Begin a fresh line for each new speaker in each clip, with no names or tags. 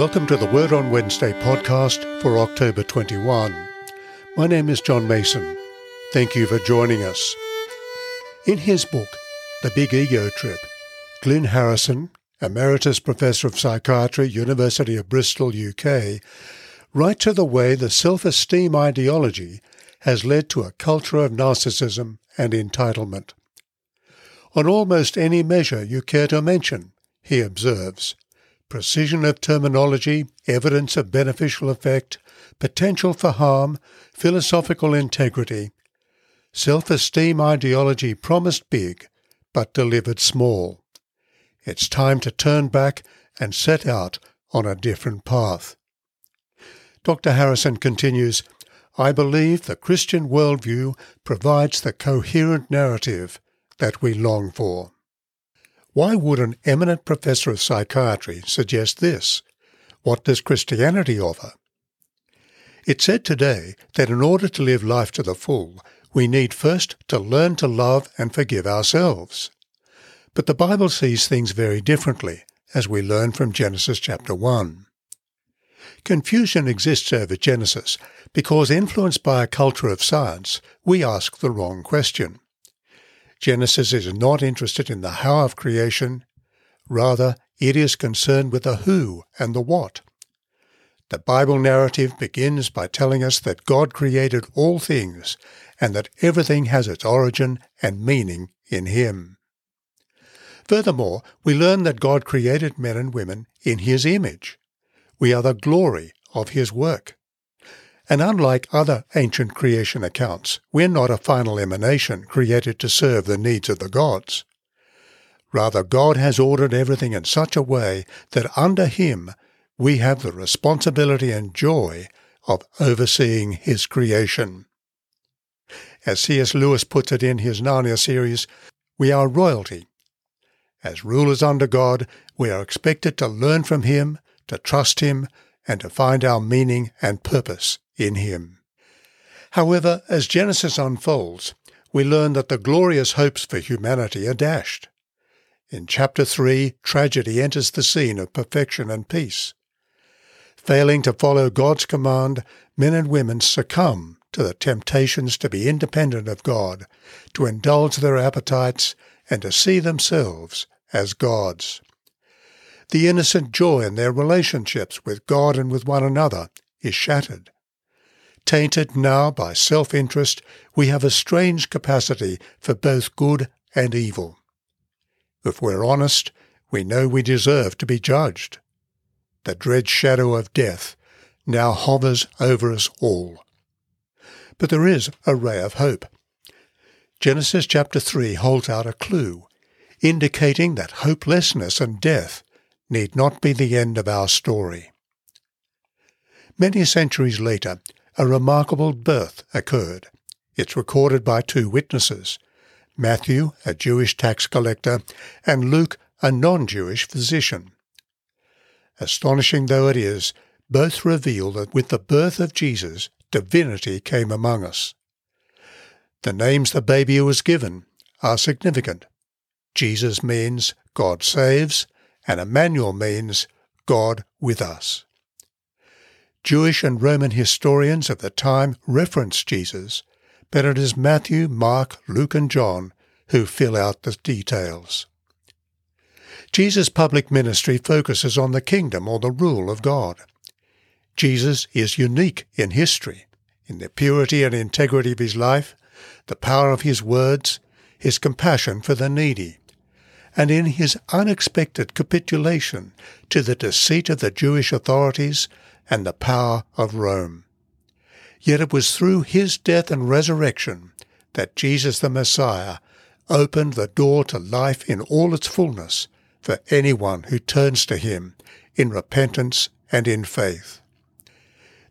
Welcome to the Word on Wednesday podcast for October 21. My name is John Mason. Thank you for joining us. In his book, The Big Ego Trip, Glynn Harrison, Emeritus Professor of Psychiatry, University of Bristol, UK, writes to the way the self-esteem ideology has led to a culture of narcissism and entitlement. On almost any measure you care to mention, he observes, precision of terminology, evidence of beneficial effect, potential for harm, philosophical integrity. Self esteem ideology promised big, but delivered small. It's time to turn back and set out on a different path. Dr. Harrison continues I believe the Christian worldview provides the coherent narrative that we long for. Why would an eminent professor of psychiatry suggest this? What does Christianity offer? It's said today that in order to live life to the full, we need first to learn to love and forgive ourselves. But the Bible sees things very differently, as we learn from Genesis chapter 1. Confusion exists over Genesis because, influenced by a culture of science, we ask the wrong question. Genesis is not interested in the how of creation, rather, it is concerned with the who and the what. The Bible narrative begins by telling us that God created all things and that everything has its origin and meaning in Him. Furthermore, we learn that God created men and women in His image. We are the glory of His work. And unlike other ancient creation accounts, we're not a final emanation created to serve the needs of the gods. Rather, God has ordered everything in such a way that under Him we have the responsibility and joy of overseeing His creation. As C.S. Lewis puts it in his Narnia series, we are royalty. As rulers under God, we are expected to learn from Him, to trust Him, and to find our meaning and purpose in him. However, as Genesis unfolds, we learn that the glorious hopes for humanity are dashed. In chapter 3, tragedy enters the scene of perfection and peace. Failing to follow God's command, men and women succumb to the temptations to be independent of God, to indulge their appetites, and to see themselves as gods. The innocent joy in their relationships with God and with one another is shattered. Tainted now by self interest, we have a strange capacity for both good and evil. If we're honest, we know we deserve to be judged. The dread shadow of death now hovers over us all. But there is a ray of hope. Genesis chapter 3 holds out a clue, indicating that hopelessness and death need not be the end of our story. Many centuries later, a remarkable birth occurred. It's recorded by two witnesses Matthew, a Jewish tax collector, and Luke, a non Jewish physician. Astonishing though it is, both reveal that with the birth of Jesus, divinity came among us. The names the baby was given are significant. Jesus means God saves, and Emmanuel means God with us. Jewish and Roman historians of the time reference Jesus, but it is Matthew, Mark, Luke, and John who fill out the details. Jesus' public ministry focuses on the kingdom or the rule of God. Jesus is unique in history, in the purity and integrity of his life, the power of his words, his compassion for the needy, and in his unexpected capitulation to the deceit of the Jewish authorities and the power of Rome. Yet it was through his death and resurrection that Jesus the Messiah opened the door to life in all its fullness for anyone who turns to him in repentance and in faith.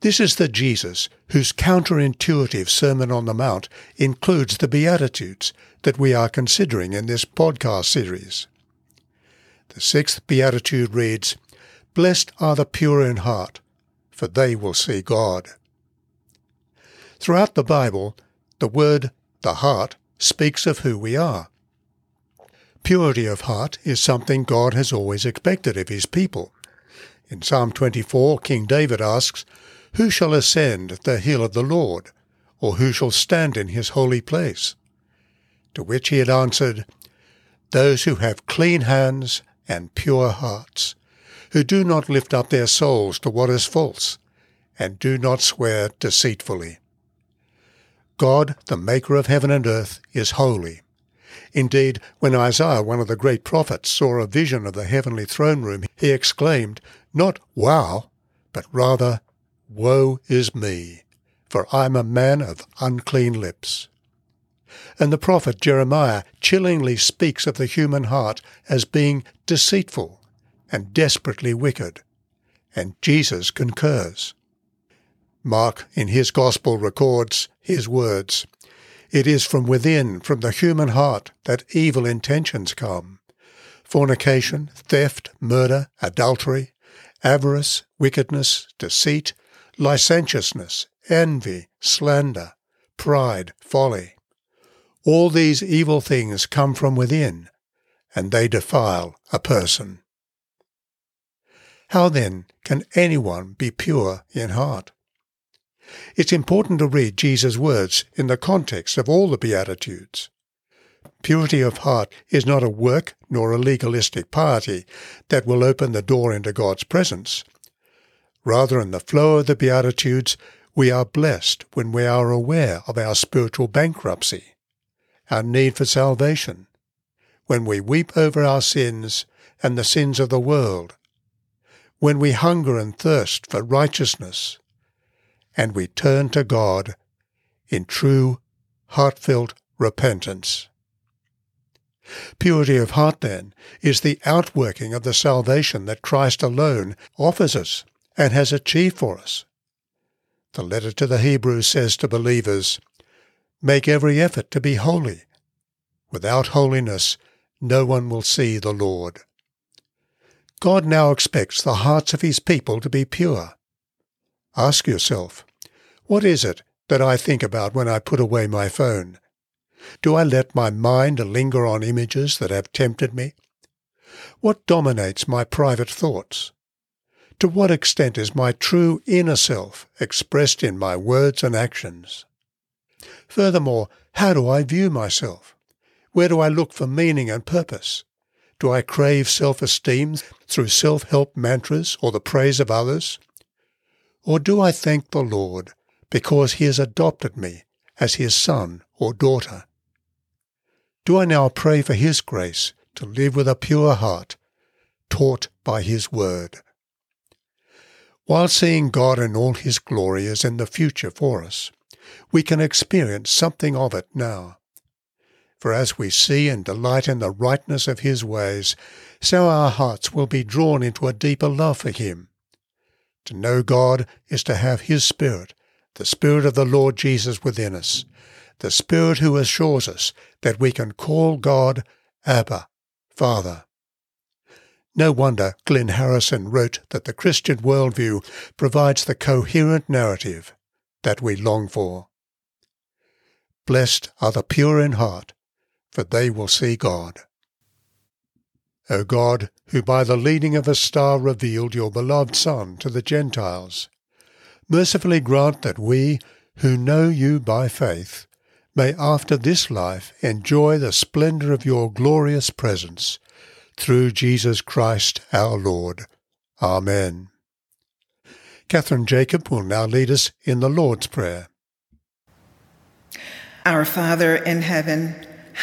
This is the Jesus whose counterintuitive Sermon on the Mount includes the Beatitudes that we are considering in this podcast series. The sixth Beatitude reads, Blessed are the pure in heart, for they will see God. Throughout the Bible, the word the heart speaks of who we are. Purity of heart is something God has always expected of his people. In Psalm 24, King David asks, Who shall ascend the hill of the Lord? Or who shall stand in his holy place? To which he had answered, Those who have clean hands and pure hearts, who do not lift up their souls to what is false, and do not swear deceitfully. God, the maker of heaven and earth, is holy. Indeed, when Isaiah, one of the great prophets, saw a vision of the heavenly throne room, he exclaimed, not wow, but rather, Woe is me, for I am a man of unclean lips. And the prophet Jeremiah chillingly speaks of the human heart as being deceitful and desperately wicked, and Jesus concurs. Mark, in his Gospel, records his words It is from within, from the human heart, that evil intentions come fornication, theft, murder, adultery, avarice, wickedness, deceit, licentiousness, envy, slander, pride, folly. All these evil things come from within, and they defile a person. How then can anyone be pure in heart? It's important to read Jesus' words in the context of all the Beatitudes. Purity of heart is not a work nor a legalistic piety that will open the door into God's presence. Rather, in the flow of the Beatitudes, we are blessed when we are aware of our spiritual bankruptcy, our need for salvation, when we weep over our sins and the sins of the world, when we hunger and thirst for righteousness, and we turn to God in true, heartfelt repentance. Purity of heart, then, is the outworking of the salvation that Christ alone offers us and has achieved for us. The letter to the Hebrews says to believers, Make every effort to be holy. Without holiness, no one will see the Lord. God now expects the hearts of his people to be pure. Ask yourself, what is it that I think about when I put away my phone? Do I let my mind linger on images that have tempted me? What dominates my private thoughts? To what extent is my true inner self expressed in my words and actions? Furthermore, how do I view myself? Where do I look for meaning and purpose? Do I crave self-esteem through self-help mantras or the praise of others? Or do I thank the Lord because he has adopted me as his son or daughter? Do I now pray for his grace to live with a pure heart, taught by his word? While seeing God in all his glory is in the future for us, we can experience something of it now. For as we see and delight in the rightness of his ways, so our hearts will be drawn into a deeper love for him. To know God is to have his Spirit, the Spirit of the Lord Jesus within us, the Spirit who assures us that we can call God Abba, Father. No wonder Glynn Harrison wrote that the Christian worldview provides the coherent narrative that we long for. Blessed are the pure in heart, for they will see God. O God, who by the leading of a star revealed your beloved Son to the Gentiles, mercifully grant that we, who know you by faith, may after this life enjoy the splendour of your glorious presence, through Jesus Christ our Lord. Amen. Catherine Jacob will now lead us in the Lord's Prayer.
Our Father in heaven,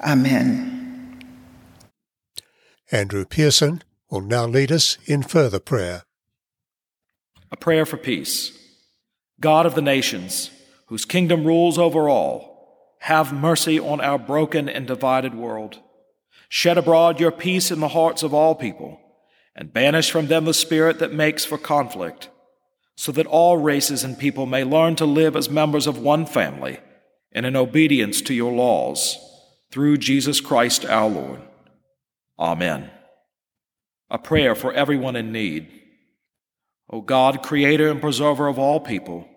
Amen.
Andrew Pearson will now lead us in further prayer.
A prayer for peace. God of the nations, whose kingdom rules over all, have mercy on our broken and divided world. Shed abroad your peace in the hearts of all people and banish from them the spirit that makes for conflict, so that all races and people may learn to live as members of one family and in obedience to your laws, through Jesus Christ our Lord. Amen. A prayer for everyone in need. O God, creator and preserver of all people,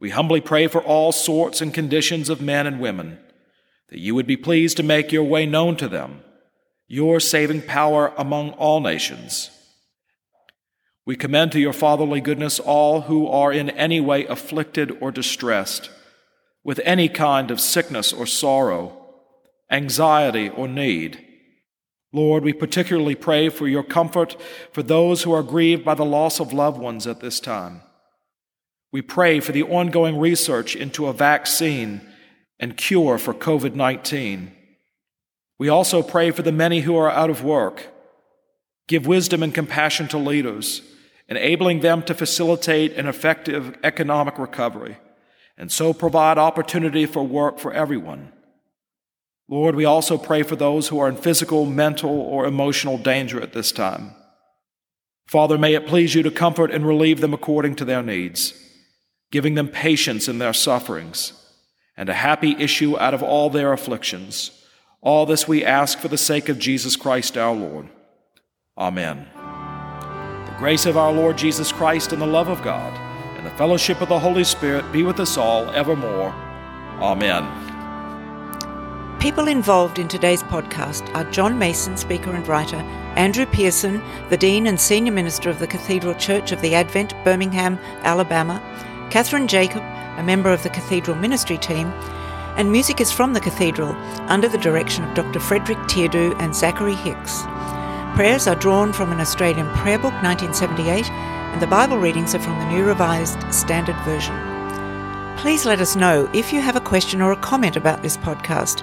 we humbly pray for all sorts and conditions of men and women, that you would be pleased to make your way known to them, your saving power among all nations. We commend to your fatherly goodness all who are in any way afflicted or distressed, with any kind of sickness or sorrow, anxiety or need Lord, we particularly pray for your comfort for those who are grieved by the loss of loved ones at this time. We pray for the ongoing research into a vaccine and cure for COVID 19. We also pray for the many who are out of work. Give wisdom and compassion to leaders, enabling them to facilitate an effective economic recovery, and so provide opportunity for work for everyone. Lord, we also pray for those who are in physical, mental, or emotional danger at this time. Father, may it please you to comfort and relieve them according to their needs, giving them patience in their sufferings and a happy issue out of all their afflictions. All this we ask for the sake of Jesus Christ our Lord. Amen. The grace of our Lord Jesus Christ and the love of God and the fellowship of the Holy Spirit be with us all evermore. Amen.
People involved in today's podcast are John Mason, speaker and writer, Andrew Pearson, the Dean and Senior Minister of the Cathedral Church of the Advent, Birmingham, Alabama, Catherine Jacob, a member of the Cathedral Ministry team, and music is from the Cathedral under the direction of Dr. Frederick Teardo and Zachary Hicks. Prayers are drawn from an Australian Prayer Book 1978, and the Bible readings are from the New Revised Standard Version. Please let us know if you have a question or a comment about this podcast.